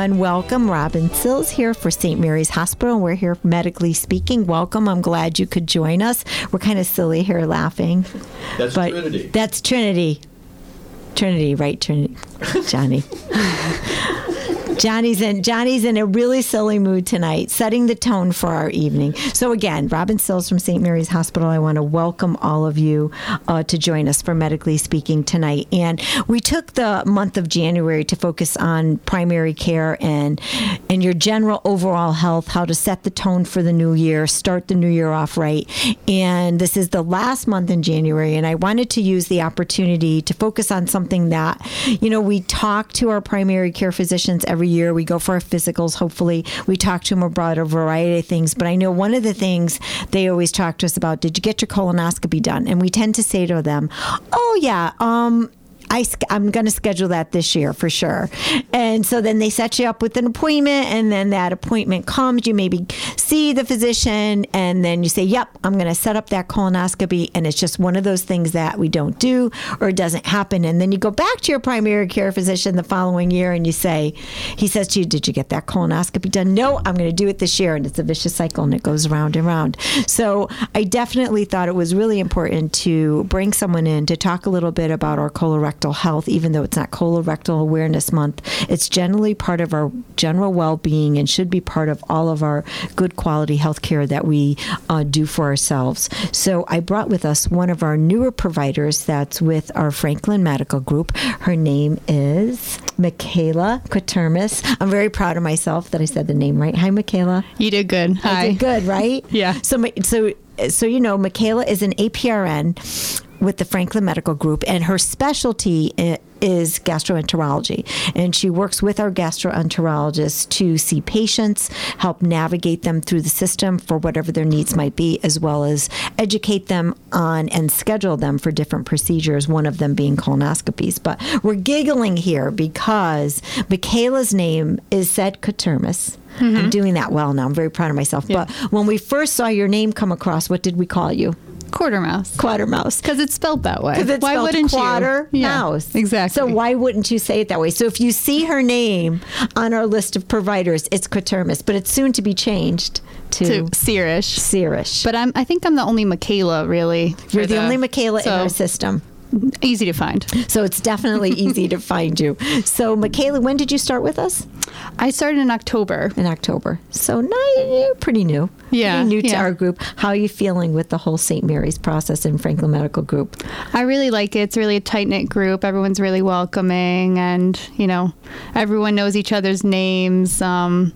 everyone. Welcome. Robin Sills here for St. Mary's Hospital. We're here medically speaking. Welcome. I'm glad you could join us. We're kind of silly here laughing. That's but Trinity. That's Trinity. Trinity, right? Trinity. Johnny. Johnny's in Johnny's in a really silly mood tonight, setting the tone for our evening. So again, Robin Sills from St. Mary's Hospital. I want to welcome all of you uh, to join us for medically speaking tonight. And we took the month of January to focus on primary care and and your general overall health, how to set the tone for the new year, start the new year off right. And this is the last month in January, and I wanted to use the opportunity to focus on something that you know we talk to our primary care physicians every year. We go for our physicals, hopefully. We talk to them about a variety of things. But I know one of the things they always talk to us about did you get your colonoscopy done? And we tend to say to them, oh, yeah, um, I, am going to schedule that this year for sure. And so then they set you up with an appointment, and then that appointment comes. You maybe see the physician, and then you say, Yep, I'm going to set up that colonoscopy. And it's just one of those things that we don't do or it doesn't happen. And then you go back to your primary care physician the following year and you say, He says to you, Did you get that colonoscopy done? No, I'm going to do it this year. And it's a vicious cycle and it goes round and round. So I definitely thought it was really important to bring someone in to talk a little bit about our colorectal health, even though it's not colorectal awareness month. It's generally part of our general well being and should be part of all of our good quality health care that we uh, do for ourselves. So I brought with us one of our newer providers that's with our Franklin Medical Group. Her name is Michaela Quatermis. I'm very proud of myself that I said the name right. Hi, Michaela. You did good. Hi. I did good, right? yeah. So, so, so you know, Michaela is an APRN with the Franklin Medical Group, and her specialty is gastroenterology. And she works with our gastroenterologists to see patients, help navigate them through the system for whatever their needs might be, as well as educate them on and schedule them for different procedures, one of them being colonoscopies. But we're giggling here because Michaela's name is said Cotermus. Mm-hmm. I'm doing that well now. I'm very proud of myself. Yeah. But when we first saw your name come across, what did we call you? Quarter mouse. Quarter mouse. Because it's spelled that way. It's why wouldn't quarter you? mouse. Yeah, exactly. So why wouldn't you say it that way? So if you see her name on our list of providers, it's Quatermis, but it's soon to be changed to, to Searish. Searish. But I'm, I think I'm the only Michaela, really. You're the, the, only Michaela so, in our system. Easy to find. So it's definitely easy to find you. So, Michaela, when did you start with us? I started in October. In October. So, you're pretty new. Yeah. Pretty new to yeah. our group. How are you feeling with the whole St. Mary's process in Franklin Medical Group? I really like it. It's really a tight knit group. Everyone's really welcoming, and, you know, everyone knows each other's names. Um,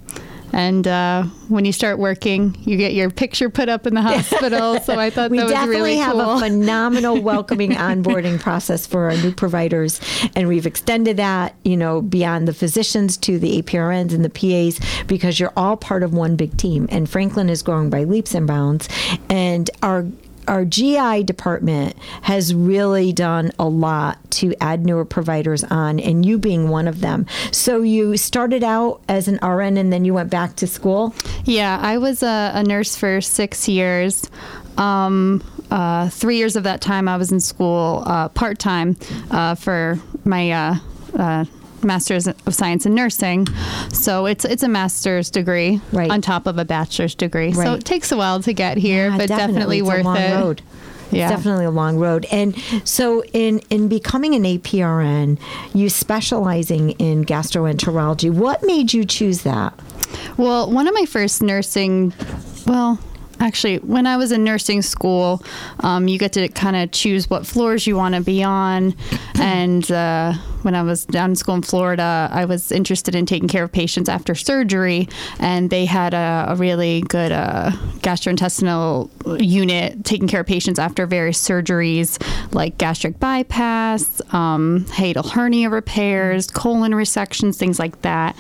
and uh, when you start working, you get your picture put up in the hospital. so I thought we that was really cool. We definitely have a phenomenal welcoming onboarding process for our new providers, and we've extended that, you know, beyond the physicians to the APRNs and the PAs because you're all part of one big team. And Franklin is growing by leaps and bounds, and our our GI department has really done a lot to add newer providers on, and you being one of them. So you started out as an RN and then you went back to school? Yeah, I was a, a nurse for six years. Um, uh, three years of that time, I was in school uh, part time uh, for my uh, uh, master's of science in nursing. So it's it's a master's degree right. on top of a bachelor's degree. Right. So it takes a while to get here, yeah, but definitely, definitely worth it. Road. Yeah. It's definitely a long road. And so in in becoming an APRN, you specializing in gastroenterology, what made you choose that? Well, one of my first nursing well, actually, when I was in nursing school, um, you get to kind of choose what floors you want to be on. and uh, when I was down in school in Florida, I was interested in taking care of patients after surgery, and they had a, a really good uh, gastrointestinal unit taking care of patients after various surgeries like gastric bypass, um, hiatal hernia repairs, colon resections, things like that.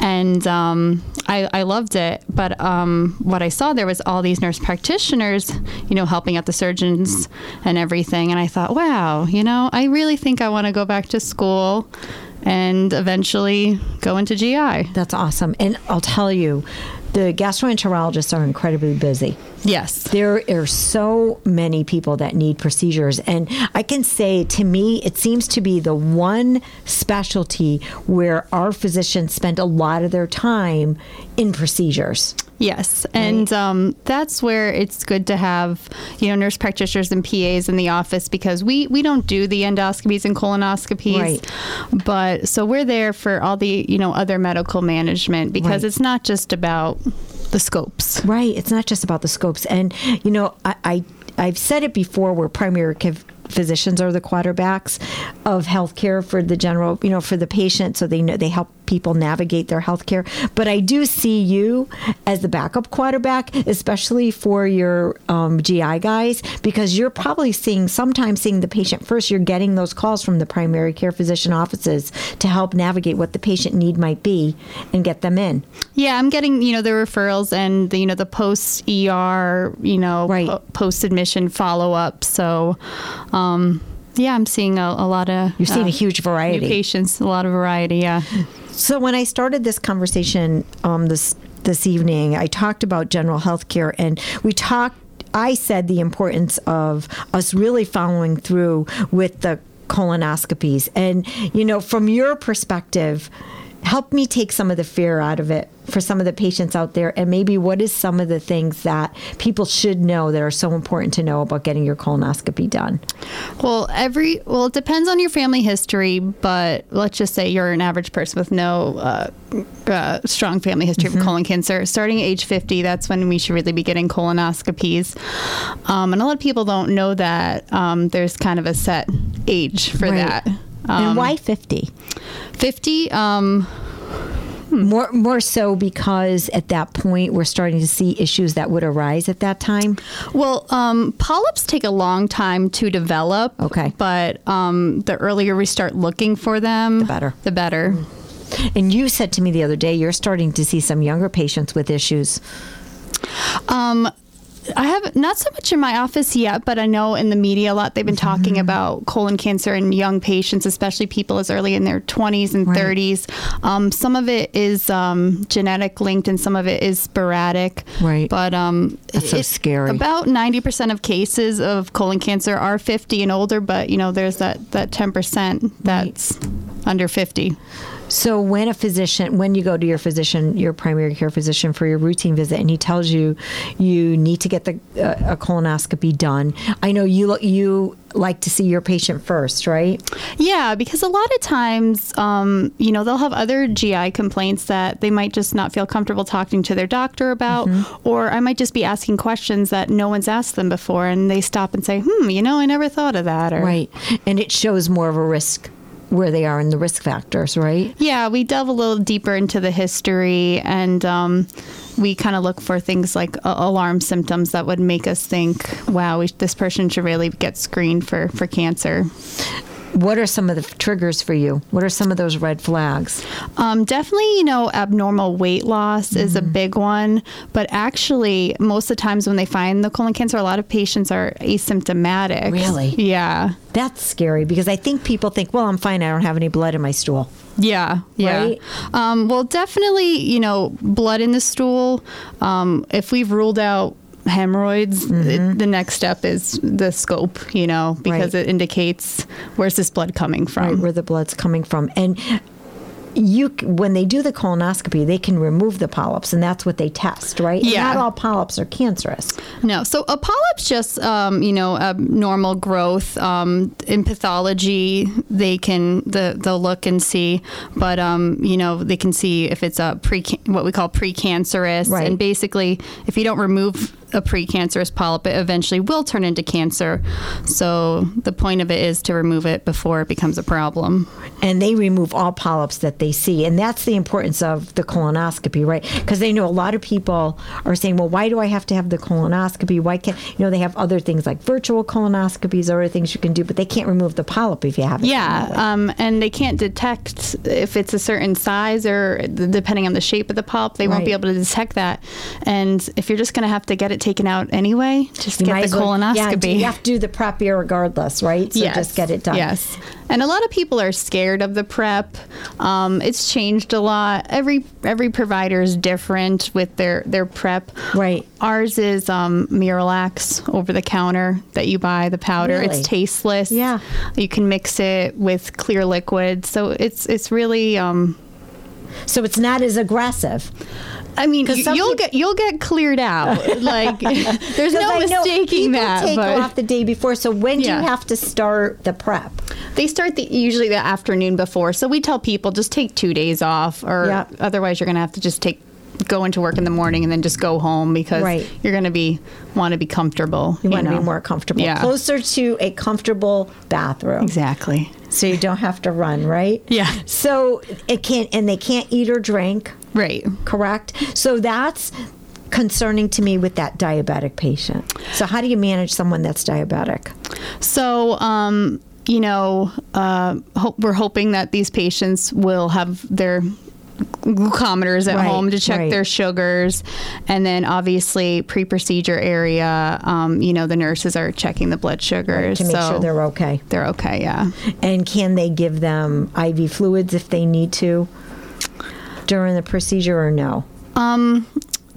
And um, I, I, loved it, but um, what I saw there was all these nurse practitioners, you know, helping out the surgeons and everything. And I thought, wow, you know, I really think I want to go back to school and eventually go into GI. That's awesome. And I'll tell you, the gastroenterologists are incredibly busy Yes. There are so many people that need procedures. And I can say to me, it seems to be the one specialty where our physicians spend a lot of their time in procedures. Yes, and um, that's where it's good to have you know nurse practitioners and PAs in the office because we we don't do the endoscopies and colonoscopies, Right. but so we're there for all the you know other medical management because Right. it's not just about the scopes. Right. It's not just about the scopes. And, you know, I, I, I've said it before where primary physicians are the quarterbacks of healthcare for the general, you know, for the patient. So they know they help people navigate their healthcare. But I do see you as the backup quarterback, especially for your um, GI guys, because you're probably seeing, sometimes seeing the patient first. You're getting those calls from the primary care physician offices to help navigate what the patient need might be and get them in. Yeah, I'm getting you know the referrals and the you know the post ER you know Right. post admission follow up. So. Um, yeah, I'm seeing a, a lot of. You're seeing uh, a huge variety. Patients, a lot of variety. Yeah. So when I started this conversation um, this this evening, I talked about general health care, and we talked. I said the importance of us really following through with the colonoscopies, and you know, from your perspective, help me take some of the fear out of it for some of the patients out there, and maybe what is some of the things that people should know that are so important to know about getting your colonoscopy done. Well, every well, it depends on your family history, but let's just say you're an average person with no uh, uh, strong family history of colon cancer. Starting at age 50, that's when we should really be getting colonoscopies. Um, and a lot of people don't know that um, there's kind of a set age for Right. that. and Um, why fifty? 50? Um, More, more so because at that point we're starting to see issues that would arise at that time. Well, um, polyps take a long time to develop. Okay. But um, the earlier we start looking for them, the better. The better. And you said to me the other day you're starting to see some younger patients with issues. Um, I have not so much in my office yet, but I know in the media a lot they've been talking about colon cancer in young patients, especially people as early in their 20s and Right. 30s. Um, some of it is um, genetic linked and some of it is sporadic. Right. But um, That's so scary. About 90% of cases of colon cancer are 50 and older, but you know there's that that 10% that's under 50. So when a physician, when you go to your physician, your primary care physician for your routine visit, and he tells you you need to get the uh, a colonoscopy done, I know you you like to see your patient first, right? Yeah, because a lot of times, um, you know, they'll have other GI complaints that they might just not feel comfortable talking to their doctor about, or I might just be asking questions that no one's asked them before, and they stop and say, "Hmm, you know, I never thought of that." Or, Right, and it shows more of a risk where they are in the risk factors, right? Yeah, we delve a little deeper into the history, and um, we kind of look for things like uh, alarm symptoms that would make us think, "Wow, we, this person should really get screened for for cancer." What are some of the triggers for you? What are some of those red flags? Um, definitely, you know, abnormal weight loss is a Mm-hmm. big one. But actually, most of the times when they find the colon cancer, a lot of patients are asymptomatic. Really? Yeah. That's scary because I think people think, well, I'm fine. I don't have any blood in my stool. Yeah, yeah. Right? Um, well, definitely, you know, blood in the stool. Um, if we've ruled out hemorrhoids, it, the next step is the scope, you know, because Mm-hmm. Right. it indicates where's this blood coming from. right, where the blood's coming from. And you, when they do the colonoscopy, they can remove the polyps, and that's what they test, right? And Yeah. not all polyps are cancerous. No, so a polyp's just um, you know abnormal growth. Um, in pathology, they can the they'll look and see, but um, you know they can see if it's a pre what we call precancerous, Right. and basically if you don't remove a precancerous polyp, it eventually will turn into cancer. So the point of it is to remove it before it becomes a problem. And they remove all polyps that they see, and that's the importance of the colonoscopy, right? Because they know a lot of people are saying, "Well, why do I have to have the colonoscopy? Why can't you know?" They have other things like virtual colonoscopies, or other things you can do, but they can't remove the polyp if you have it. Yeah, um, and they can't detect if it's a certain size or depending on the shape of the polyp, they won't be able to detect that. And if you're just going to have to get it taken out anyway, just You get the well- Yeah, you have to do the prep regardless, right? So just get it done. Yes. And a lot of people are scared of the prep. Um, it's changed a lot. Every every provider is different with their their prep. Right. Ours is um, Miralax over the counter that you buy the powder. Really? It's tasteless. Yeah. You can mix it with clear liquid, so it's it's really. Um, So it's not as aggressive. I mean, you'll get you'll get cleared out. Like there's no I know mistaking people that. take but off the day before. So when do you have to start the prep? They start the usually the afternoon before. So we tell people just take two days off, or Yeah. otherwise you're going to have to just take go into work in the morning and then just go home because Right. you're going to be want to be comfortable. You, want to be more comfortable, Yeah. closer to a comfortable bathroom, Exactly. so you don't have to run, right? Yeah. So it can't, and they can't eat or drink, Right. correct? So that's concerning to me with that diabetic patient. So how do you manage someone that's diabetic? So, um, you know, uh, hope, we're hoping that these patients will have their glucometers at Right, home to check right. their sugars and then obviously pre-procedure area um, you know the nurses are checking the blood sugars to make so sure they're okay. they're okay yeah And can they give them IV fluids if they need to during the procedure or no? Um,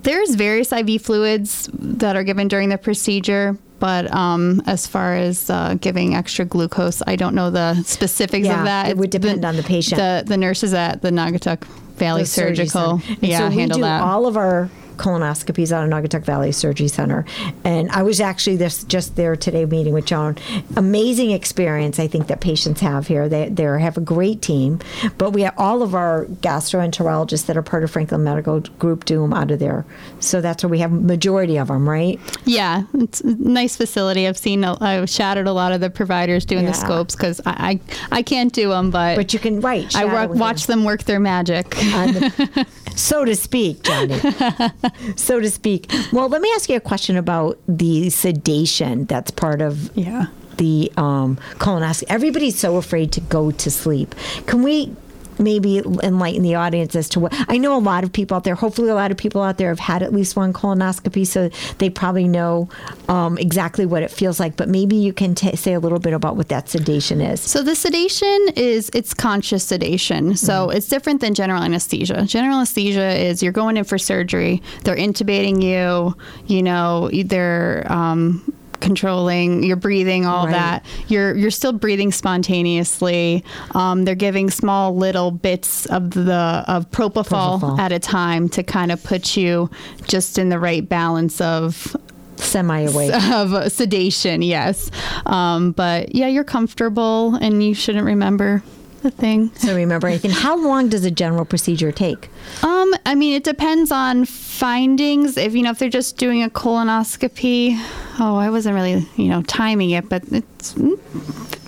there's various IV fluids that are given during the procedure, but um, as far as uh, giving extra glucose, I don't know the specifics Yeah, of that. it would depend on the patient. The, the nurses at the Naugatuck Valley The Surgical, yeah, so we handle do that. all of our colonoscopies out of Naugatuck Valley Surgery Center. And I was actually this, just there today meeting with Joan. Amazing experience, I think, that patients have here. They, they have a great team. But we have all of our gastroenterologists that are part of Franklin Medical Group do them out of there. So that's where we have majority of them, right? yeah, it's a nice facility. I've seen, a- I've shadowed a lot of the providers doing Yeah. the scopes because I, I, I can't do them, but, But you can, right. I with watch them work their magic. the- so to speak, Johnny. so to speak. Well, let me ask you a question about the sedation that's part of Yeah. the um, colonoscopy. Everybody's so afraid to go to sleep. Can we maybe enlighten the audience as to what I know? A lot of people out there. Hopefully, a lot of people out there have had at least one colonoscopy, so they probably know um, exactly what it feels like. But maybe you can t- say a little bit about what that sedation is. So the sedation is it's conscious sedation. So it's different than general anesthesia. General anesthesia is you're going in for surgery. They're intubating you. You know they're um, controlling your breathing, all Right. that. You're you're still breathing spontaneously. Um, they're giving small little bits of the of propofol, Propofol. at a time to kind of put you just in the right balance of Semi awake. of sedation, yes. Um, but yeah, you're comfortable and you shouldn't remember the thing. So remember anything. How long does a general procedure take? Um, I mean, it depends on findings. If you know, if they're just doing a colonoscopy, oh, I wasn't really, you know, timing it, but it's mm,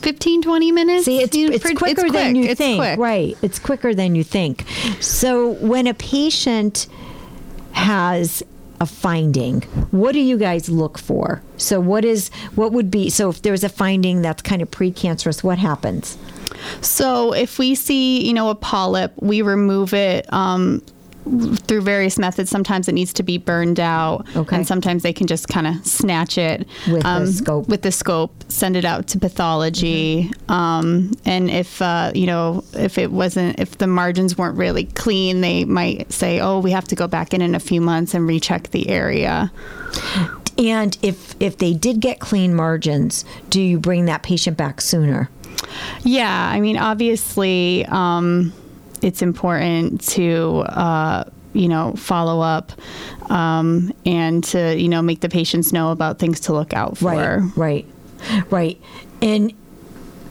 15, 20 minutes. See, it's, You it's pretty- quicker it's than quick. you It's think. quick. Right. It's quicker than you think. So when a patient has a finding, what do you guys look for? So what is what would be so if there's a finding that's kind of precancerous, what happens? So if we see, you know, a polyp, we remove it um, through various methods. Sometimes it needs to be burned out, Okay. and sometimes they can just kind of snatch it With the scope. With the scope, send it out to pathology. Um, and if uh, you know, if it wasn't, if the margins weren't really clean, they might say, "Oh, we have to go back in in a few months and recheck the area." And if if they did get clean margins, do you bring that patient back sooner? Yeah, I mean, obviously, um, it's important to uh, you know follow up um, and to you know make the patients know about things to look out for. Right, right, right. And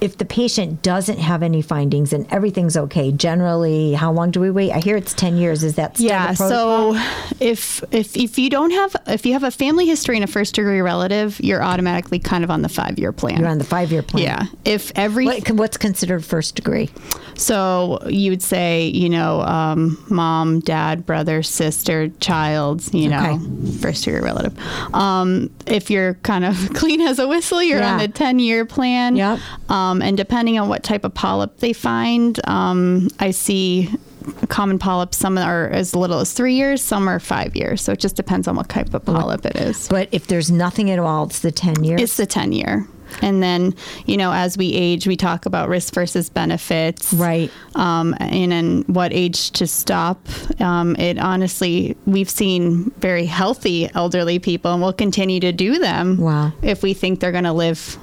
if the patient doesn't have any findings and everything's okay, generally, how long do we wait? I hear it's ten years. Is that still Yeah. So if if if you don't have if you have a family history and a first degree relative, you're automatically kind of on the five year plan. you're on the five year plan? yeah. If every What, what's considered first degree? So you would say, you know, um, mom, dad, brother, sister, child, you know, first degree relative. Um, if you're kind of clean as a whistle, you're on the 10 year plan. Yep. Um, and depending on what type of polyp they find, um, I see common polyps. Some are as little as three years, some are five years. So it just depends on what type of polyp it is. But if there's nothing at all, it's the 10 years. It's the 10 year. And then, you know, as we age, we talk about risk versus benefits. Right. Um, and then what age to stop. Um, it honestly, we've seen very healthy elderly people, and we'll continue to do them. Wow. If we think they're going to live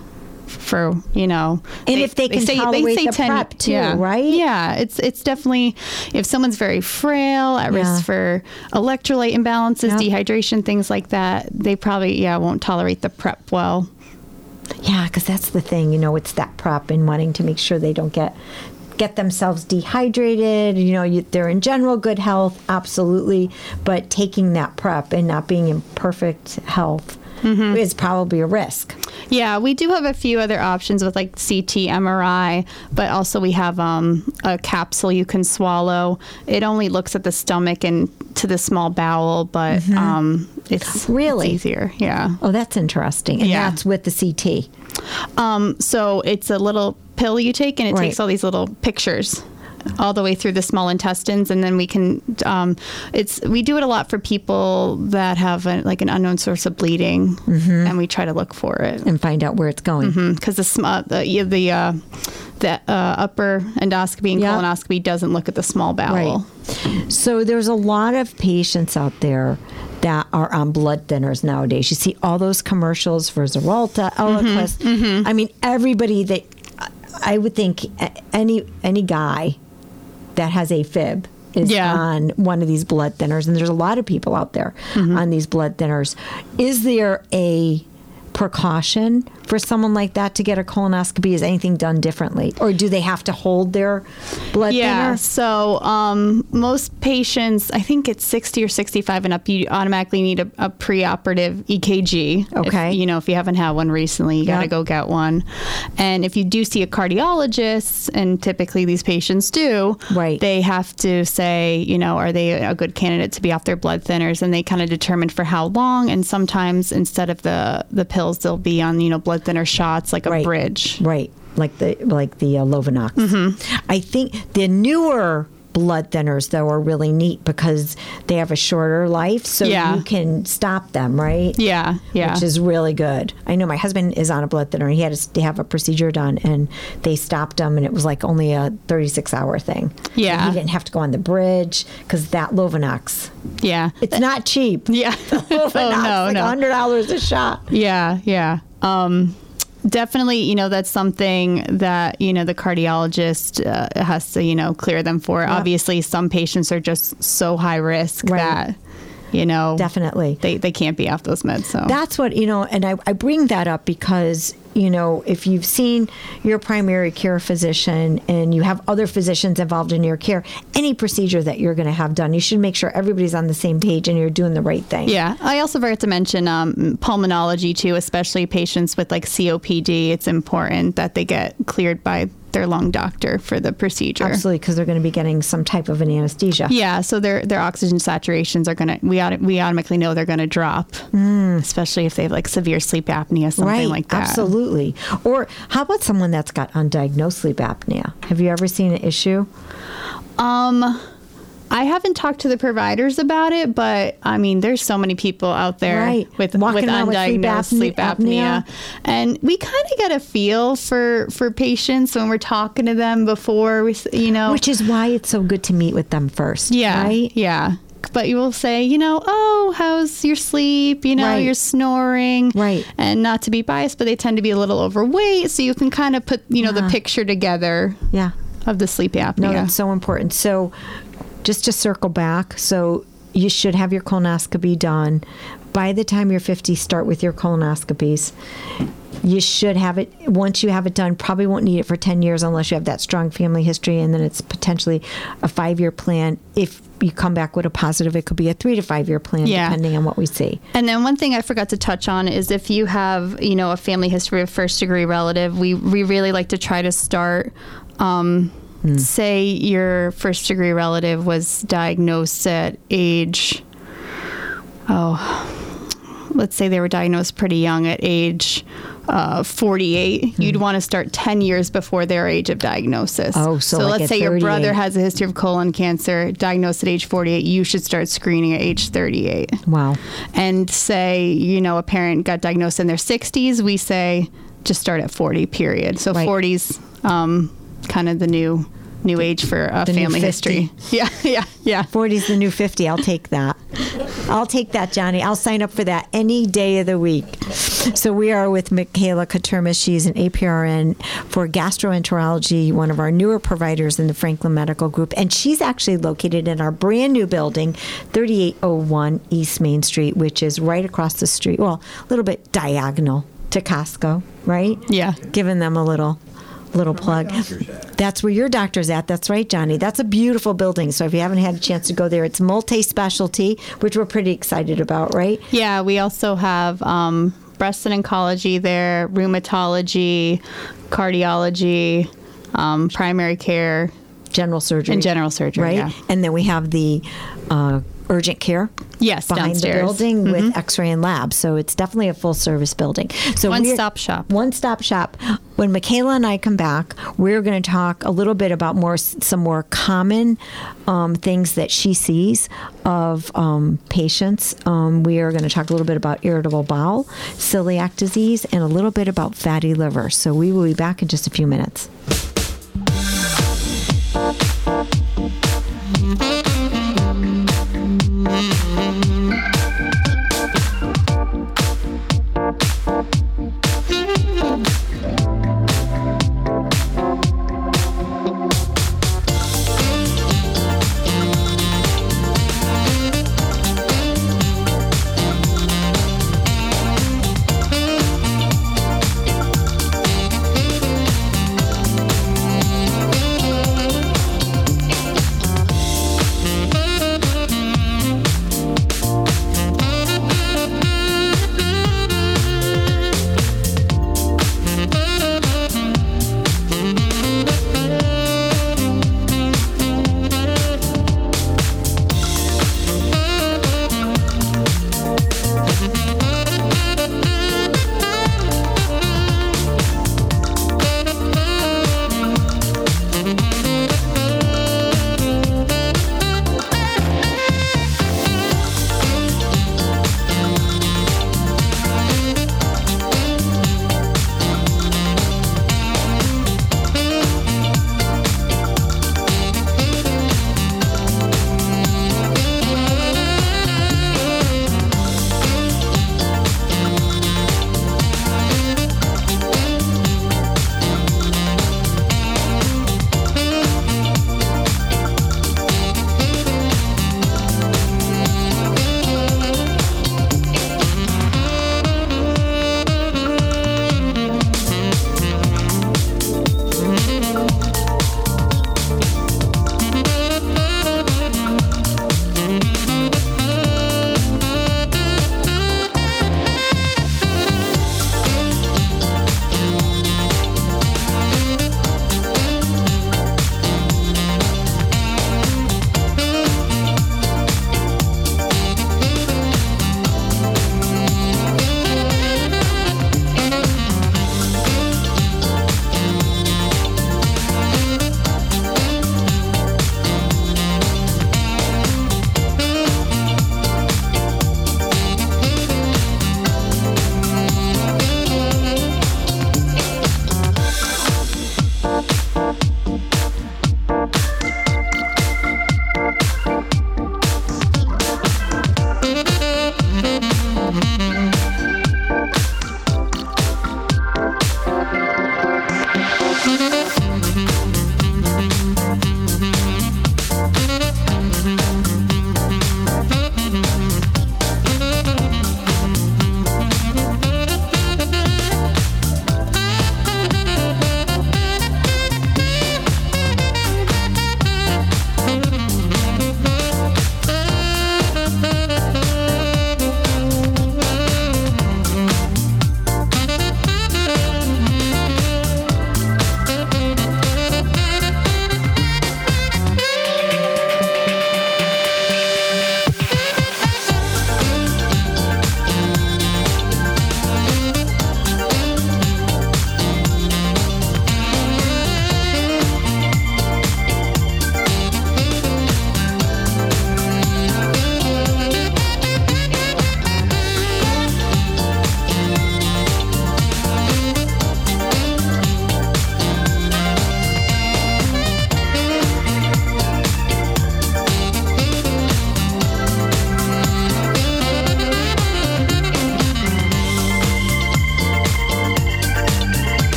for you know And if they can tolerate the prep too, yeah, right? yeah it's it's definitely if someone's very frail at Yeah. risk for electrolyte imbalances Yep. dehydration things like that they probably yeah won't tolerate the prep well Yeah, because that's the thing, you know, it's that prep and wanting to make sure they don't get get themselves dehydrated. You know, you, they're in general good health, absolutely, but taking that prep and not being in perfect health Mm-hmm. is probably a risk. Yeah, we do have a few other options with like CT, MRI, but also we have um, a capsule you can swallow. It only looks at the stomach and to the small bowel, but um, it's Mm-hmm. Really? it's easier. Yeah. Oh, that's interesting, and Yeah. that's with the CT. Um, so it's a little pill you take, and it Right. takes all these little pictures all the way through the small intestines, and then we can. Um, it's we do it a lot for people that have a, like an unknown source of bleeding, Mm-hmm. and we try to look for it and find out where it's going. because the sm- uh, the the uh, the uh, upper endoscopy and Yeah. colonoscopy doesn't look at the small bowel. So there's a lot of patients out there that are on blood thinners nowadays. You see all those commercials for Xarelto, Eliquis. I mean, everybody that I would think any any guy that has a fib is Yeah. on one of these blood thinners, and there's a lot of people out there mm-hmm. on these blood thinners. Is there a precaution for someone like that to get a colonoscopy? Is anything done differently, or do they have to hold their blood Yeah. thinner? So um, most patients, I think it's 60 or 65 and up, you automatically need a, a preoperative EKG. If- Okay. you know, if you haven't had one recently, you got to go get one. And if you do see a cardiologist, and typically these patients do, Right. they have to say, you know, are they a good candidate to be off their blood thinners? And they kind of determine for how long. And sometimes instead of the the pills, they'll be on you know blood thinner shots like a Right. bridge. Right, like the like the uh, Lovenox. Mm-hmm. I think the newer blood thinners though are really neat because they have a shorter life, so Yeah. you can stop them, right? Yeah, yeah. Which is really good. I know my husband is on a blood thinner. and He had to have a procedure done, and they stopped him, and it was like only a 36 hour thing. Yeah. he didn't have to go on the bridge because that Lovenox, yeah. it's not cheap. yeah. Lovenox, oh no, like no. hundred dollars a shot. Yeah, yeah. Um, definitely, you know, that's something that, you know, the cardiologist uh, has to, you know, clear them for. Obviously, some patients are just so high risk Right. that, you know, Definitely. they, they can't be off those meds. So That's what, you know, and I, I bring that up because, you know, if you've seen your primary care physician and you have other physicians involved in your care, any procedure that you're going to have done, you should make sure everybody's on the same page and you're doing the right thing. Yeah, I also forgot to mention um, pulmonology too, especially patients with like COPD. It's important that they get cleared by their lung doctor for the procedure. Absolutely, because they're going to be getting some type of an anesthesia. Yeah, so their their oxygen saturations are gonna we auto, we automatically know they're gonna drop, especially if they have like severe sleep apnea, something Right, like that. absolutely. Or how about someone that's got undiagnosed sleep apnea? Have you ever seen an issue? Um, I haven't talked to the providers about it, but I mean, there's so many people out there Right. with Walking with around with sleep undiagnosed sleep apnea, apnea. and we kind of get a feel for for patients when we're talking to them before we, you know, Which is why it's so good to meet with them first. yeah, Right? yeah. But you will say, you know, oh, how's your sleep? You know, Right. you're snoring, Right. And not to be biased, but they tend to be a little overweight, so you can kind of put, you know, the picture together Yeah. of the sleep apnea. No, that's so important. So, just to circle back, so you should have your colonoscopy done. By the time you're 50, start with your colonoscopies. You should have it once you have it done. Probably won't need it for 10 years unless you have that strong family history, and then it's potentially a five year plan. If you come back with a positive, it could be a three to five year plan, Yeah. depending on what we see. And then one thing I forgot to touch on is if you have, you know, a family history of first degree relative, we, we really like to try to start, um, say your first degree relative was diagnosed at age, oh, let's say they were diagnosed pretty young at age uh, 48, you'd want to start 10 years before their age of diagnosis. Oh, so like let's say your brother has a history of colon cancer, diagnosed at age 48, you should start screening at age 38. Wow. And say, you know, a parent got diagnosed in their 60s, we say just start at 40, period. So Right. 40's um, kind of the new new age for uh, family history. Yeah, yeah, yeah. 40 is the new 50. I'll take that. I'll take that, Johnny. I'll sign up for that any day of the week. So we are with Michaela Katerma. She's an APRN for gastroenterology, one of our newer providers in the Franklin Medical Group. And she's actually located in our brand new building, 3801 East Main Street, which is right across the street, well, a little bit diagonal to Costco, right? Yeah. Giving them a little little plug. That's where your doctor's at. That's right, Johnny. That's a beautiful building. So if you haven't had a chance to go there, it's multi-specialty, which we're pretty excited about, right? Yeah, we also have um, breast and oncology there, rheumatology, cardiology, um, primary care, General surgery. and general surgery. right? Yeah. And then we have the uh, urgent care Yes, behind downstairs. Mm-hmm. the building with X-ray and lab. So it's definitely a full-service building. So One-stop shop. One-stop shop. When Michaela and I come back, we're going to talk a little bit about more some more common um, things that she sees of um, patients. Um, we are going to talk a little bit about irritable bowel, celiac disease, and a little bit about fatty liver. So we will be back in just a few minutes.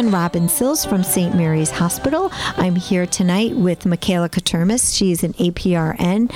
Everyone. Robin Sills from St. Mary's Hospital. I'm here tonight with Michaela Katermis. She's an APRN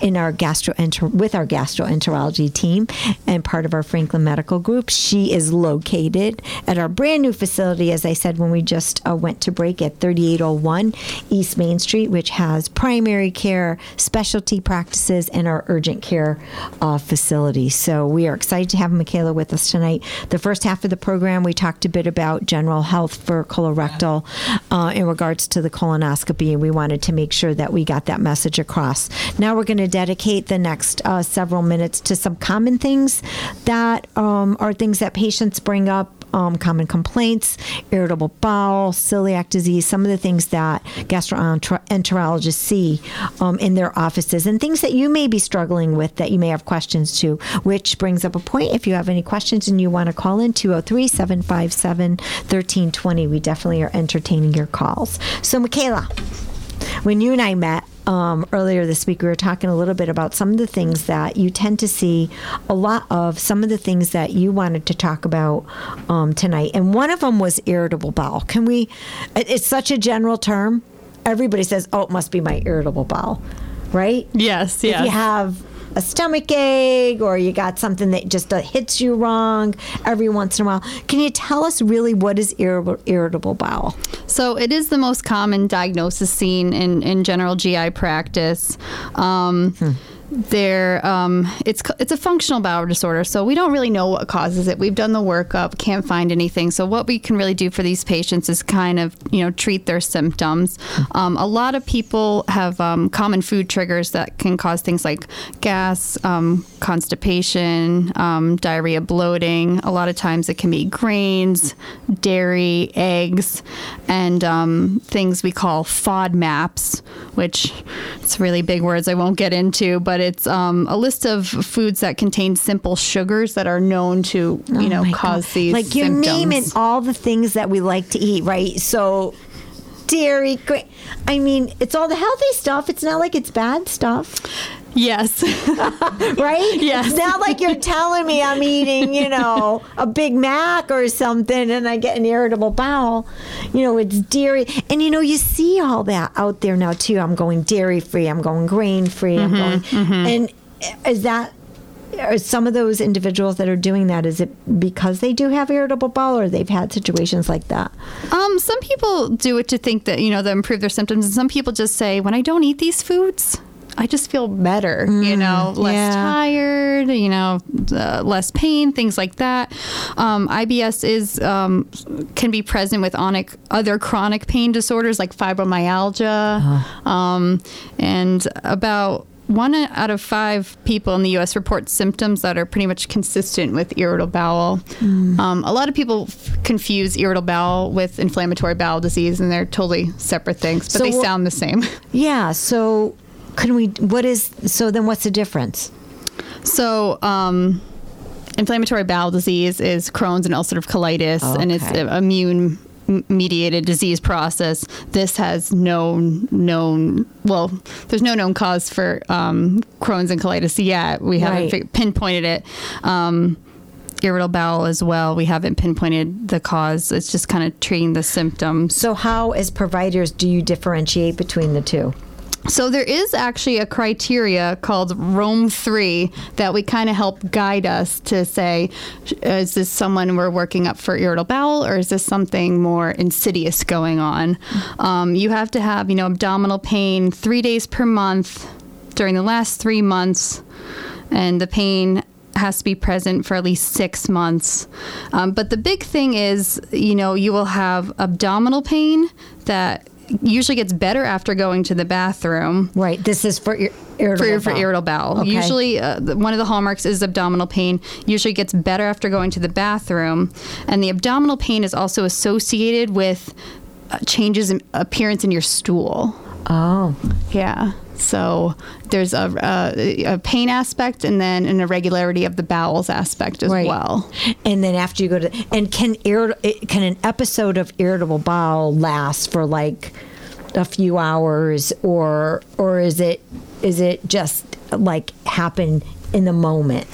in our gastroenter- with our gastroenterology team and part of our Franklin Medical Group. She is located at our brand new facility, as I said when we just uh, went to break at 3801 East Main Street, which has primary care, specialty practices, and our urgent care uh, facility. So we are excited to have Michaela with us tonight. The first half of the program, we talked a bit about general health for colorectal uh, in regards to the colonoscopy, and we wanted to make sure that we got that message across. Now we're going to dedicate the next uh, several minutes to some common things that um, are things that patients bring up um, common complaints, irritable bowel, celiac disease, some of the things that gastroenterologists see um, in their offices, and things that you may be struggling with that you may have questions to, which brings up a point. If you have any questions and you want to call in, 203 757 1320, we definitely are entertaining your calls. So, Michaela, when you and I met, um, earlier this week, we were talking a little bit about some of the things that you tend to see a lot of, some of the things that you wanted to talk about um, tonight. And one of them was irritable bowel. Can we, it's such a general term. Everybody says, oh, it must be my irritable bowel, right? Yes, yes. If you have a stomach ache or you got something that just uh, hits you wrong every once in a while. Can you tell us really what is irritable, irritable bowel? So it is the most common diagnosis seen in, in general GI practice. Um, hmm there um, it's it's a functional bowel disorder so we don't really know what causes it. We've done the workup can't find anything. So what we can really do for these patients is kind of you know treat their symptoms. Um, a lot of people have um, common food triggers that can cause things like gas um, constipation um, diarrhea bloating. A lot of times it can be grains dairy eggs and um, things we call FODMAPs which it's really big words i won't get into but it's um, a list of foods that contain simple sugars that are known to, you oh know, cause God. these. Like you're naming all the things that we like to eat, right? So dairy, I mean, it's all the healthy stuff. It's not like it's bad stuff. Yes. right? Yes. It's not like you're telling me I'm eating, you know, a Big Mac or something and I get an irritable bowel. You know, it's dairy. And, you know, you see all that out there now, too. I'm going dairy free, I'm going grain free, mm-hmm, I'm going. Mm-hmm. And is that are some of those individuals that are doing that is it because they do have irritable bowel or they've had situations like that um, some people do it to think that you know they improve their symptoms and some people just say when i don't eat these foods I just feel better, mm, you know, less yeah. tired, you know, uh, less pain, things like that. Um, IBS is um, can be present with onic, other chronic pain disorders like fibromyalgia, uh-huh. um, and about one out of five people in the U.S. report symptoms that are pretty much consistent with irritable bowel. Mm. Um, a lot of people f- confuse irritable bowel with inflammatory bowel disease, and they're totally separate things, but so they sound the same. Yeah. So can we? What is? So then, what's the difference? So. Um, inflammatory bowel disease is Crohn's and ulcerative colitis, okay. and it's immune mediated disease process. This has no known, well, there's no known cause for um, Crohn's and colitis yet. We haven't right. pinpointed it. Um, irritable bowel as well. We haven't pinpointed the cause. It's just kind of treating the symptoms. So, how, as providers, do you differentiate between the two? So there is actually a criteria called Rome 3 that we kind of help guide us to say is this someone we're working up for irritable bowel or is this something more insidious going on? Um, you have to have, you know, abdominal pain 3 days per month during the last 3 months and the pain has to be present for at least six months. Um, but the big thing is, you know, you will have abdominal pain that usually gets better after going to the bathroom. Right. This is for ir- irritable for, for irritable bowel. Okay. Usually, uh, one of the hallmarks is abdominal pain. Usually gets better after going to the bathroom, and the abdominal pain is also associated with uh, changes in appearance in your stool. Oh. Yeah. So there's a, a, a, pain aspect and then an irregularity of the bowels aspect as right. well. And then after you go to and can irrit- can an episode of irritable bowel last for like a few hours or or is it is it just like happen in the moment?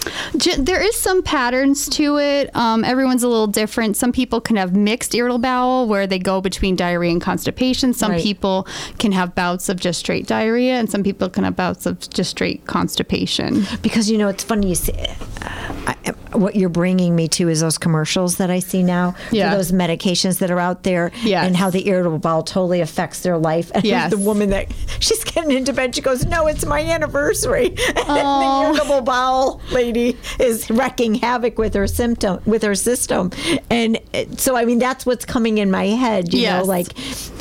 There is some patterns to it. Um, everyone's a little different. Some people can have mixed irritable bowel where they go between diarrhea and constipation. Some Right. people can have bouts of just straight diarrhea, and some people can have bouts of just straight constipation. Because you know it's funny you see I, what you're bringing me to is those commercials that I see now Yeah. for those medications that are out there Yes. and how the irritable bowel totally affects their life. And Yes. the woman that she's getting into bed, she goes, "No, it's my anniversary." And Oh. Bowel lady is wrecking havoc with her symptom with her system, and so I mean that's what's coming in my head. You know, like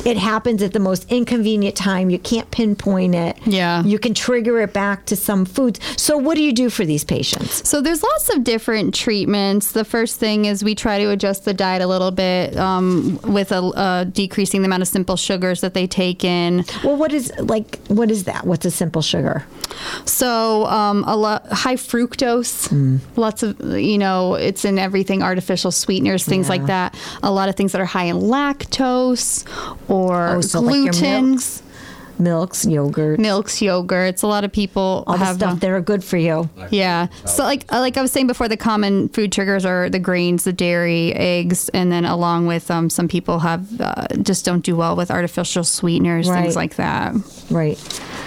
it happens at the most inconvenient time. You can't pinpoint it. Yeah. you can trigger it back to some foods. So what do you do for these patients? So there's lots of different treatments. The first thing is we try to adjust the diet a little bit um, with a, uh, decreasing the amount of simple sugars that they take in. Well, what is like what is that? What's a simple sugar? So um, a lot high fructose, Hmm. lots of you know it's in everything, artificial sweeteners, things like that. A lot of things that are high in lactose or Oh, so like gluten. milks, milks, yogurt, milks, yogurts. A lot of people all the have stuff uh, that are good for you. Yeah. So like uh, like I was saying before, the common food triggers are the grains, the dairy, eggs, and then along with um, some people have uh, just don't do well with artificial sweeteners, Right. things like that. Right.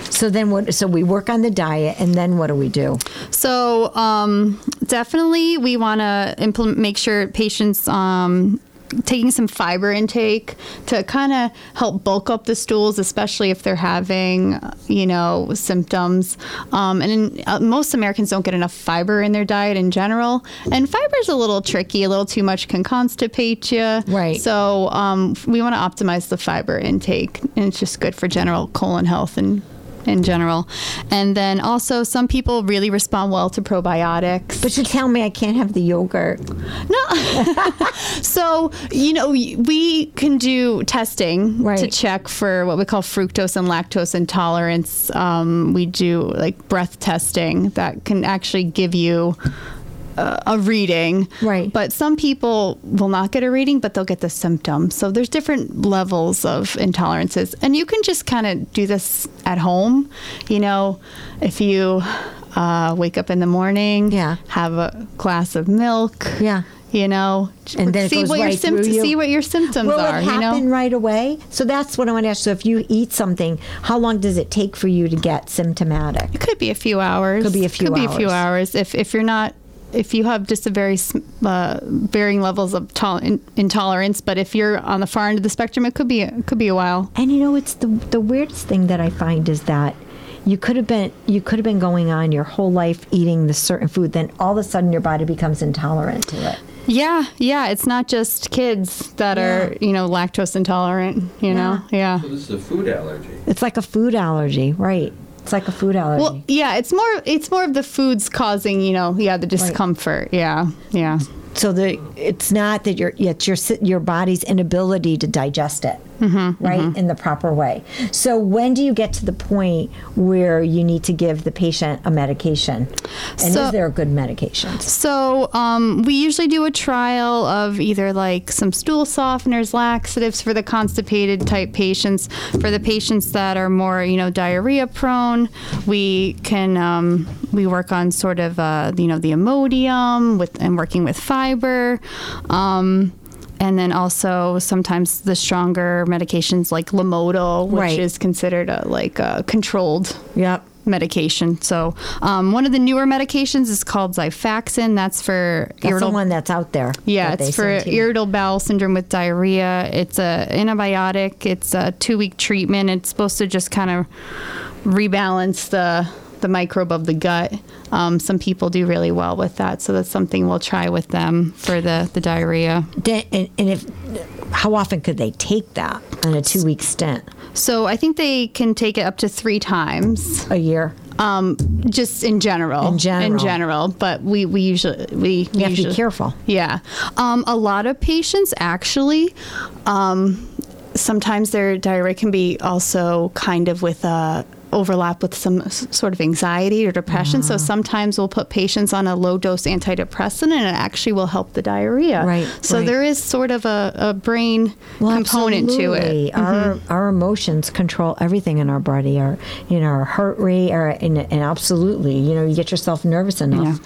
So then what? So we work on the diet, and then what do we do? So um, definitely, we want to implement, make sure patients. Um, Taking some fiber intake to kind of help bulk up the stools, especially if they're having, you know, symptoms. Um, and in, uh, most Americans don't get enough fiber in their diet in general. And fiber's a little tricky. A little too much can constipate you. Right. So um, we want to optimize the fiber intake, and it's just good for general colon health and in general. And then also, some people really respond well to probiotics. But you tell me I can't have the yogurt. No. so, you know, we can do testing to check for what we call fructose and lactose intolerance. Um, we do like breath testing that can actually give you a reading. Right. But some people will not get a reading, but they'll get the symptoms. So there's different levels of intolerances. And you can just kind of do this at home. You know, if you uh, wake up in the morning, Yeah. have a glass of milk. Yeah. You know, And then see what your right through symptoms you. see what your symptoms Will are. it you happen know, right away? So that's what I want to ask. So if you eat something, how long does it take for you to get symptomatic? it could be a few hours. Could be a few Could be a few hours. hours. If if you're not. If you have just a very uh, varying levels of tol- in- intolerance, but if you're on the far end of the spectrum, it could be it could be a while. And you know, it's the the weirdest thing that I find is that you could have been you could have been going on your whole life eating this certain food, then all of a sudden your body becomes intolerant to it. Yeah, yeah. It's not just kids that are you know lactose intolerant. You know, yeah. So this is a food allergy. It's like a food allergy, right? It's like a food allergy. Well, yeah. It's more it's more of the foods causing you know yeah the discomfort. Yeah, yeah. so the it's not that your it's your your body's inability to digest it Mm-hmm, right in the proper way so when do you get to the point where you need to give the patient a medication and So- is there a good medication? So um, we usually do a trial of either like some stool softeners, laxatives for the constipated type patients. For the patients that are more, you know, diarrhea prone, we can um, we work on sort of uh, you know the Imodium with and working with fiber. Um, and then also sometimes the stronger medications like Lomotil, which Right. is considered a, like a controlled yep medication. So um, one of the newer medications is called Xifaxan. That's for that's the irritable. one that's out there yeah, it's for send to you. irritable bowel syndrome with diarrhea. It's a antibiotic. It's a two week treatment. It's supposed to just kind of rebalance the the microbe of the gut. Um, some people do really well with that, so that's something we'll try with them for the the diarrhea. And, and if how often could they take that on a two week stint So I think they can take it up to three times. a year Um, just in general. In general. In general. But we, we usually we you have to be careful Yeah. Um, a lot of patients actually, um, sometimes their diarrhea can be also kind of with a overlap with some sort of anxiety or depression. So sometimes we'll put patients on a low dose antidepressant and it actually will help the diarrhea. Right, So right. there is sort of a, a brain Well, component to absolutely. it. Mm-hmm. Our our emotions control everything in our body. Our you know our heart rate, our, and, and absolutely, you know, you get yourself nervous enough.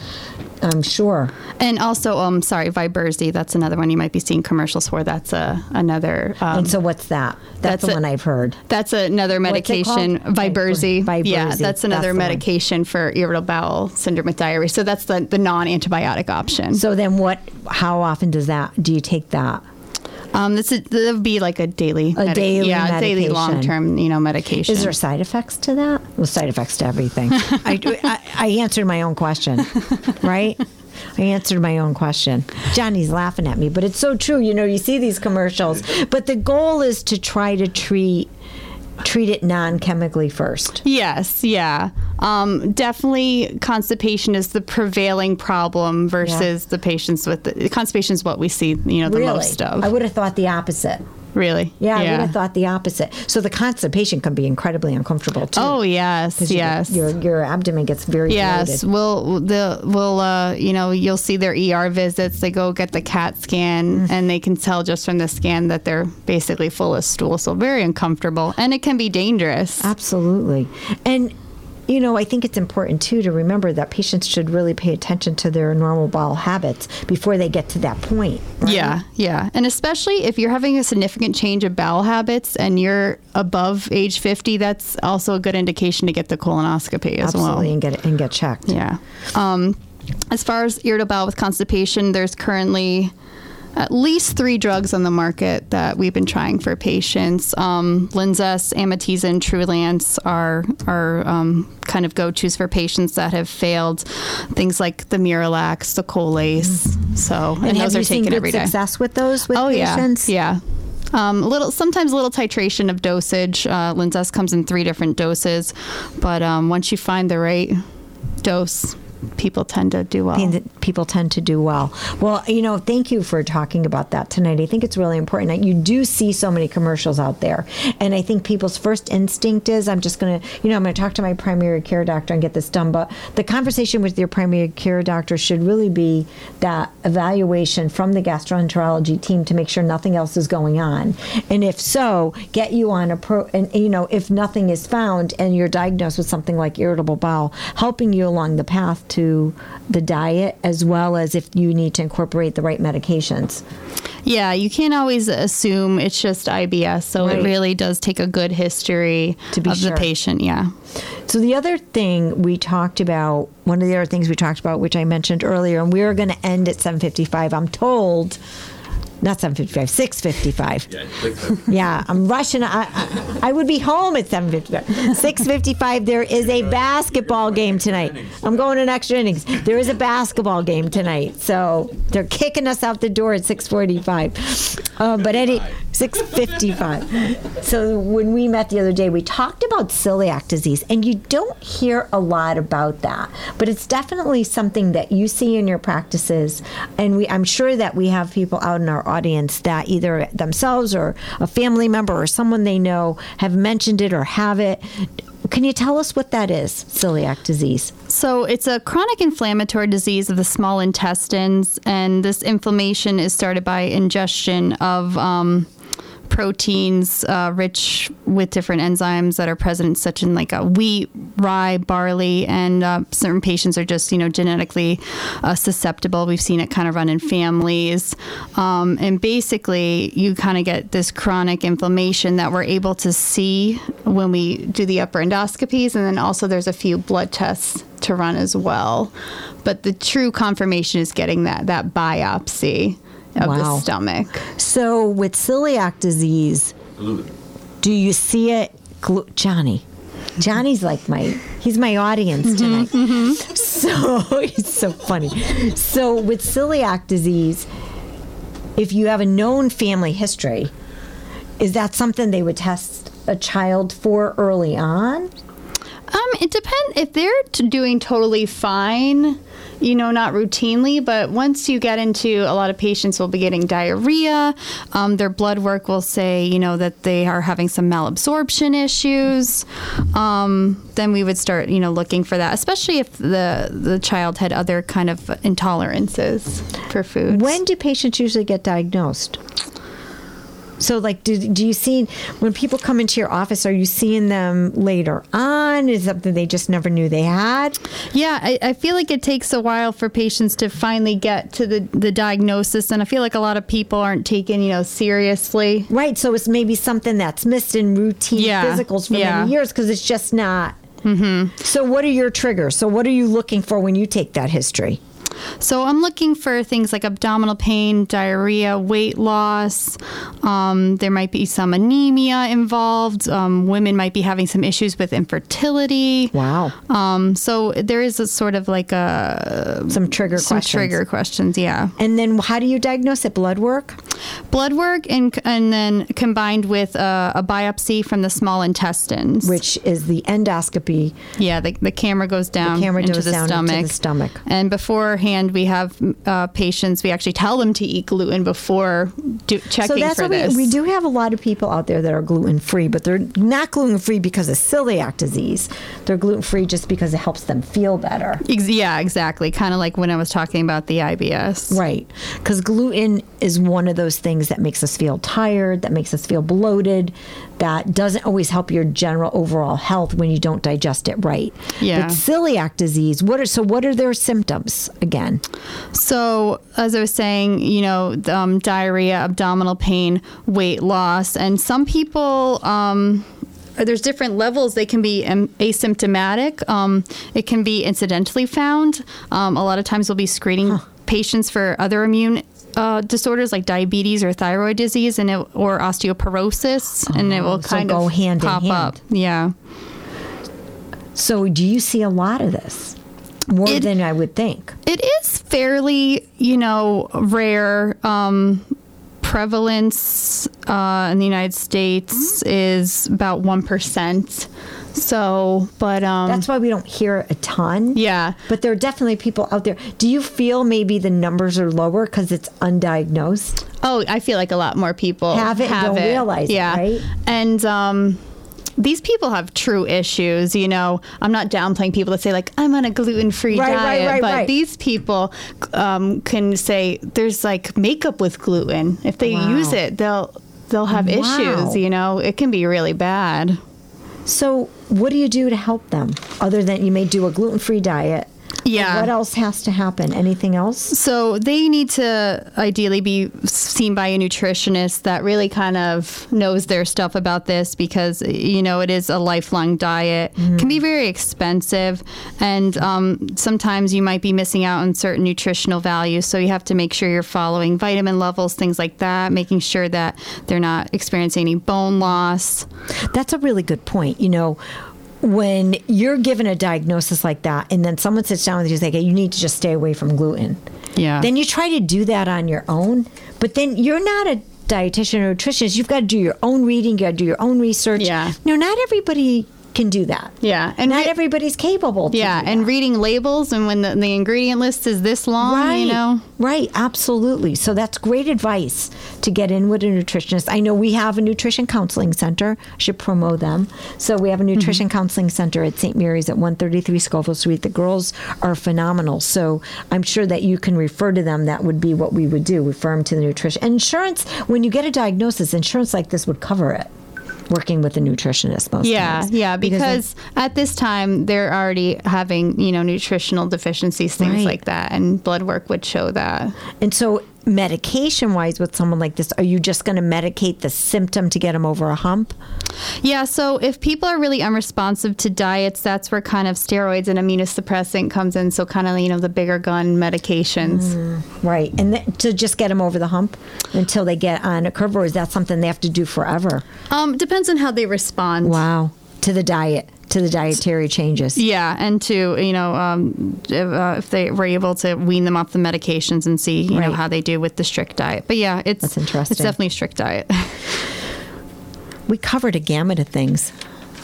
I'm sure. And also, um, sorry, Viberzi. That's another one you might be seeing commercials for. That's a another. Um, and so, what's that? That's, that's the a- one I've heard. That's another medication, called? Viberzi. Viberzi. Yeah, that's another That's medication for irritable bowel syndrome with diarrhea. So that's the, the non-antibiotic option. So then, what? How often does that? Do you take that? Um, this would be like a daily, A daily yeah, daily long-term, you know, medication. Is there side effects to that? Well, side effects to everything. I, I, I answered my own question, right? I answered my own question. Johnny's laughing at me, but it's so true. You know, you see these commercials, but the goal is to try to treat treat it non-chemically first. Yes, yeah. Um, definitely, constipation is the prevailing problem versus the patients with the, constipation is what we see, you know, the really, most of. I would have thought the opposite. Really? Yeah, I would have thought the opposite. So the constipation can be incredibly uncomfortable too. Oh yes, you yes. your your abdomen gets very Yes, bloated. we'll the we'll uh, you know you'll see their ER visits. They go get the CAT scan, Mm. and they can tell just from the scan that they're basically full of stool. So very uncomfortable, and it can be dangerous. Absolutely. And you know, I think it's important too to remember that patients should really pay attention to their normal bowel habits before they get to that point. right? Yeah, yeah, and especially if you're having a significant change of bowel habits and you're above age 50, that's also a good indication to get the colonoscopy as Absolutely, well. and get it and get checked. Yeah. Um, as far as irritable bowel with constipation, there's currently at least three drugs on the market that we've been trying for patients. Um, Linzess, and Trulance are are um, kind of go-tos for patients that have failed things like the Miralax, the Colace. So, and, And, those are taken good every day. success with those with Oh patients? yeah, yeah. Um, a little, sometimes a little titration of dosage. Uh, Linzess comes in three different doses, but um, once you find the right dose, people tend to do well. People tend to do well. Well, you know, thank you for talking about that tonight. I think it's really important that you do see so many commercials out there. And I think people's first instinct is I'm just going to, you know, I'm going to talk to my primary care doctor and get this done. But the conversation with your primary care doctor should really be that evaluation from the gastroenterology team to make sure nothing else is going on. And if so, get you on a pro, and, you know, if nothing is found and you're diagnosed with something like irritable bowel, helping you along the path to the diet as well as if you need to incorporate the right medications. Yeah, you can't always assume it's just IBS, so Right. it really does take a good history To be of sure. the patient. Yeah. So the other thing we talked about, one of the other things we talked about, which I mentioned earlier, and we are going to end at 7:55. I'm told, not 7:55, 6:55. Yeah, I'm rushing. I, I, I would be home at 7:55. 6:55. There is a basketball game tonight. I'm going in extra innings. There is a basketball game tonight, so they're kicking us out the door at 6:45. Uh, but any 6:55. So when we met the other day, we talked about celiac disease, and you don't hear a lot about that, but it's definitely something that you see in your practices, and we. I'm sure that we have people out in our audience that either themselves or a family member or someone they know have mentioned it or have it. Can you tell us what that is, celiac disease? So it's a chronic inflammatory disease of the small intestines, and this inflammation is started by ingestion of um, proteins uh, rich with different enzymes that are present, such in like a wheat, rye, barley, and uh, certain patients are just you know genetically uh, susceptible. We've seen it kind of run in families, um, and basically you kind of get this chronic inflammation that we're able to see when we do the upper endoscopies, and then also there's a few blood tests to run as well. But the true confirmation is getting that that biopsy of Wow. the stomach. So with celiac disease, do you see it, glu- Johnny? Johnny's like my he's my audience tonight. So he's so funny. So with celiac disease, if you have a known family history, is that something they would test a child for early on? Um, it depends if they're t- doing totally fine. You know, not routinely, but once you get into a lot of patients will be getting diarrhea. Um, their blood work will say, you know, that they are having some malabsorption issues. Um, then we would start, you know, looking for that, especially if the the child had other kind of intolerances for food. When do patients usually get diagnosed? So, like, do, do you see when people come into your office? Are you seeing them later on? Is something they just never knew they had? Yeah, I, I feel like it takes a while for patients to finally get to the, the diagnosis, and I feel like a lot of people aren't taken, you know, seriously. Right. So it's maybe something that's missed in routine Yeah, physicals for yeah. many years because it's just not. Mm-hmm. So, what are your triggers? So, what are you looking for when you take that history? So I'm looking for things like abdominal pain, diarrhea, weight loss. Um, there might be some anemia involved. Um, women might be having some issues with infertility. Wow. Um, so there is a sort of like a Some trigger some questions. trigger questions. Yeah, And then, how do you diagnose it? Blood work? blood work and and then combined with a, a biopsy from the small intestines. Which is the endoscopy. yeah, the, the camera goes down The camera into goes the down stomach. into the stomach. And beforehand, we have uh, patients. We actually tell them to eat gluten before do, checking So that's for what we, this. we do have a lot of people out there that are gluten free, but they're not gluten free because of celiac disease. They're gluten free just because it helps them feel better. Ex- yeah, exactly. Kind of like when I was talking about the IBS. Right. Because gluten is one of those things that makes us feel tired, that makes us feel bloated, that doesn't always help your general overall health when you don't digest it right. Yeah. But celiac disease, what are so what are their symptoms again? So, as I was saying, you know, um, diarrhea, abdominal pain, weight loss, and some people. Um, there's different levels. They can be asymptomatic. Um, it can be incidentally found. Um, a lot of times we'll be screening patients for other immune uh, disorders like diabetes or thyroid disease, and it, or osteoporosis, and it will Oh, so kind go of hand in pop hand. up. Yeah. So do you see a lot of this? More It- than I would think. It is fairly, you know, rare. Um, prevalence uh, in the United States is about one percent. So, but um, That's why we don't hear a ton. yeah, But there are definitely people out there. Do you feel maybe the numbers are lower because it's undiagnosed? Oh, I feel like a lot more people Have it and don't realize it, yeah. right? And um, these people have true issues. You know, I'm not downplaying people that say like I'm on a gluten-free Right, right, diet, right, but right. these people um, can say there's like makeup with gluten. If they Wow. use it, they'll they'll have Wow. issues. You know, it can be really bad. So, what do you do to help them other than you may do a gluten free diet? Yeah. What else has to happen? Anything else? So they need to ideally be seen by a nutritionist that really kind of knows their stuff about this because you know it is a lifelong diet. Can be very expensive, and um, sometimes you might be missing out on certain nutritional values. So you have to make sure you're following vitamin levels, things like that, making sure that they're not experiencing any bone loss. That's a really good point. You know, when you're given a diagnosis like that, and then someone sits down with you and says, "Okay, you need to just stay away from gluten." Yeah. Then you try to do that on your own, but then you're not a dietitian or nutritionist. You've got to do your own reading. You got to do your own research. Yeah. No, not everybody can do that. Yeah, and Not re- everybody's capable. To yeah, and reading labels and when the, the ingredient list is this long, Right. you know. Right, absolutely. So that's great advice to get in with a nutritionist. I know we have a nutrition counseling center. I should promote them. So we have a nutrition mm-hmm. counseling center at St. Mary's at 133 Scovill Street. The girls are phenomenal. So I'm sure that you can refer to them. That would be what we would do, refer them to the nutrition. Insurance, when you get a diagnosis, insurance like this would cover it. Working with a nutritionist most Yeah, times. yeah, Because because at this time they're already having, you know, nutritional deficiencies, things Right. like that, and blood work would show that. And so, medication wise, with someone like this, are you just going to medicate the symptom to get them over a hump? Yeah, so if people are really unresponsive to diets, that's where kind of steroids and immunosuppressant comes in. So kind of, you know, the bigger gun medications. Right. And th- to just get them over the hump until they get on a curve, or is that something they have to do forever? Um, depends on how they respond. Wow. To the diet, to the dietary changes. Yeah, and to you know, um, if, uh, if they were able to wean them off the medications and see you know how they do with the strict diet. But yeah, it's That's interesting. It's definitely a strict diet. We covered a gamut of things.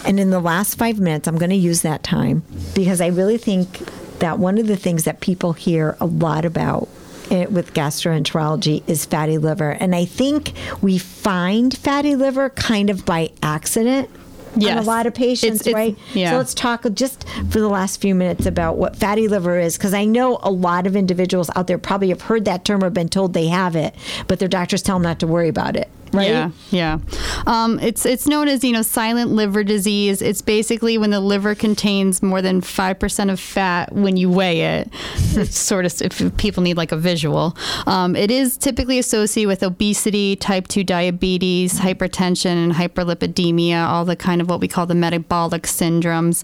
And in the last five minutes, I'm going to use that time because I really think that one of the things that people hear a lot about eh, with gastroenterology is fatty liver. And I think we find fatty liver kind of by accident. On a lot of patients, It's- it's- right? yeah. So let's talk just for the last few minutes about what fatty liver is, because I know a lot of individuals out there probably have heard that term or been told they have it, but their doctors tell them not to worry about it, right? Yeah, yeah. Um, it's it's known as you know silent liver disease. It's basically when the liver contains more than five percent of fat when you weigh it. sort of if people need like a visual. Um, it is typically associated with obesity, type two diabetes, hypertension, and hyperlipidemia. All the kind of what we call the metabolic syndromes.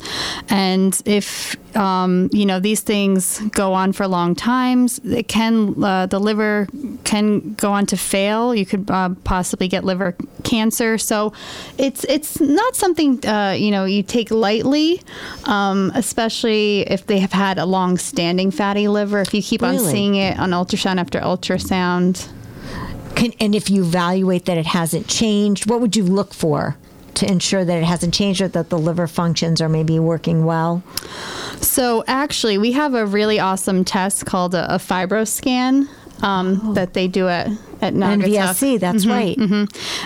And if um, you know these things go on for long times, it can uh, the liver can go on to fail. You could uh, possibly get liver cancer. So it's it's not something uh, you know you take lightly, um, especially if they have had a long-standing fatty liver. If you keep on seeing it on ultrasound after ultrasound. Can, and if you evaluate that it hasn't changed, what would you look for to ensure that it hasn't changed or that the liver functions are maybe working well? So actually, we have a really awesome test called a, a fibroscan um, that they do at at And Naugatuck. VSC, that's right.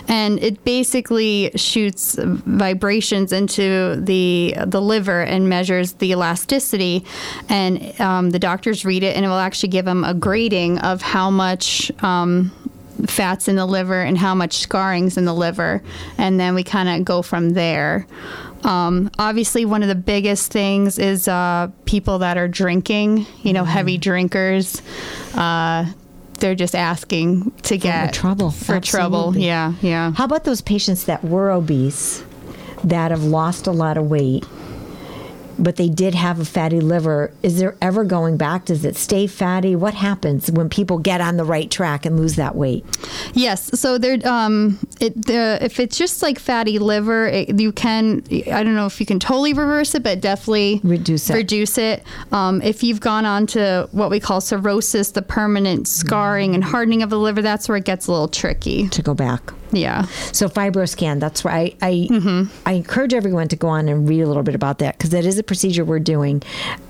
and it basically shoots vibrations into the the liver and measures the elasticity and um, the doctors read it and it will actually give them a grading of how much um, fats in the liver and how much scarring's in the liver and then we kind of go from there. Um, obviously one of the biggest things is uh, people that are drinking you know heavy drinkers uh, they're just asking to get trouble. for trouble. Yeah yeah. How about those patients that were obese, that have lost a lot of weight, but they did have a fatty liver? Is there ever going back? Does it stay fatty? What happens when people get on the right track and lose that weight? Yes. So there, um, it the if it's just like fatty liver, it, you can. I don't know if you can totally reverse it, but definitely Reduce it. Reduce it. Um, if you've gone on to what we call cirrhosis, the permanent scarring and hardening of the liver, that's where it gets a little tricky. To go back. Yeah. So fibroscan, that's why I I, I encourage everyone to go on and read a little bit about that because that is a procedure we're doing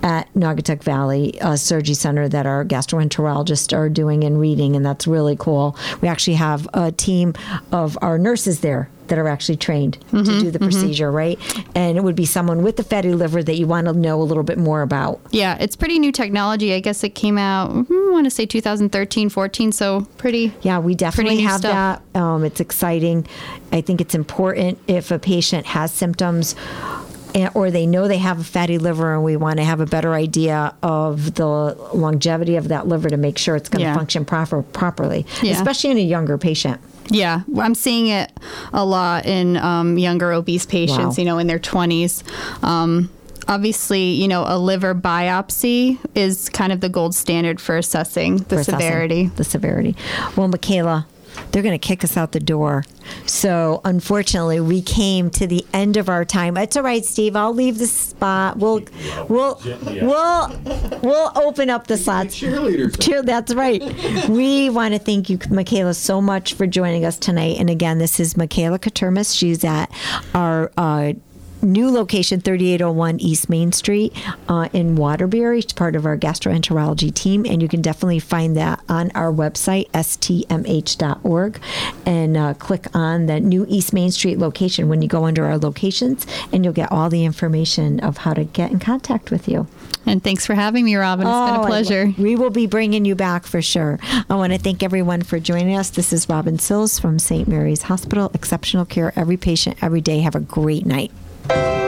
at Naugatuck Valley uh, Surgery Center that our gastroenterologists are doing and reading, and that's really cool. We actually have a team of our nurses there that are actually trained to do the procedure, right? And it would be someone with the fatty liver that you want to know a little bit more about. Yeah, it's pretty new technology. I guess it came out, hmm, I want to say 2013, 14, so pretty. Yeah, we definitely have stuff. that. Um, it's exciting. I think it's important if a patient has symptoms or they know they have a fatty liver and we want to have a better idea of the longevity of that liver to make sure it's going to function proper properly, Yeah. especially in a younger patient. Yeah, I'm seeing it a lot in um, younger obese patients, Wow. you know, in their 20s. Um, obviously, you know, a liver biopsy is kind of the gold standard for assessing the for assessing severity. The severity. Well, Michaela, they're going to kick us out the door. So, unfortunately, we came to the end of our time. It's all right, Steve. I'll leave the spot. We'll we'll we'll we'll open up the slots. Cheerleaders. Cheer, that's right. We want to thank you, Michaela, so much for joining us tonight. And again, this is Michaela Katermas. She's at our uh, new location, 3801 East Main Street uh, in Waterbury. She's part of our gastroenterology team. And you can definitely find that on our website, stmh.org, and uh, click on the new East Main Street location when you go under our locations, and you'll get all the information of how to get in contact with you. And thanks for having me, Robin. It's been a I- pleasure. we will be bringing you back for sure. I want to thank everyone for joining us. This is Robin Sills from St. Mary's Hospital. Exceptional care, every patient, every day. Have a great night. Thank you.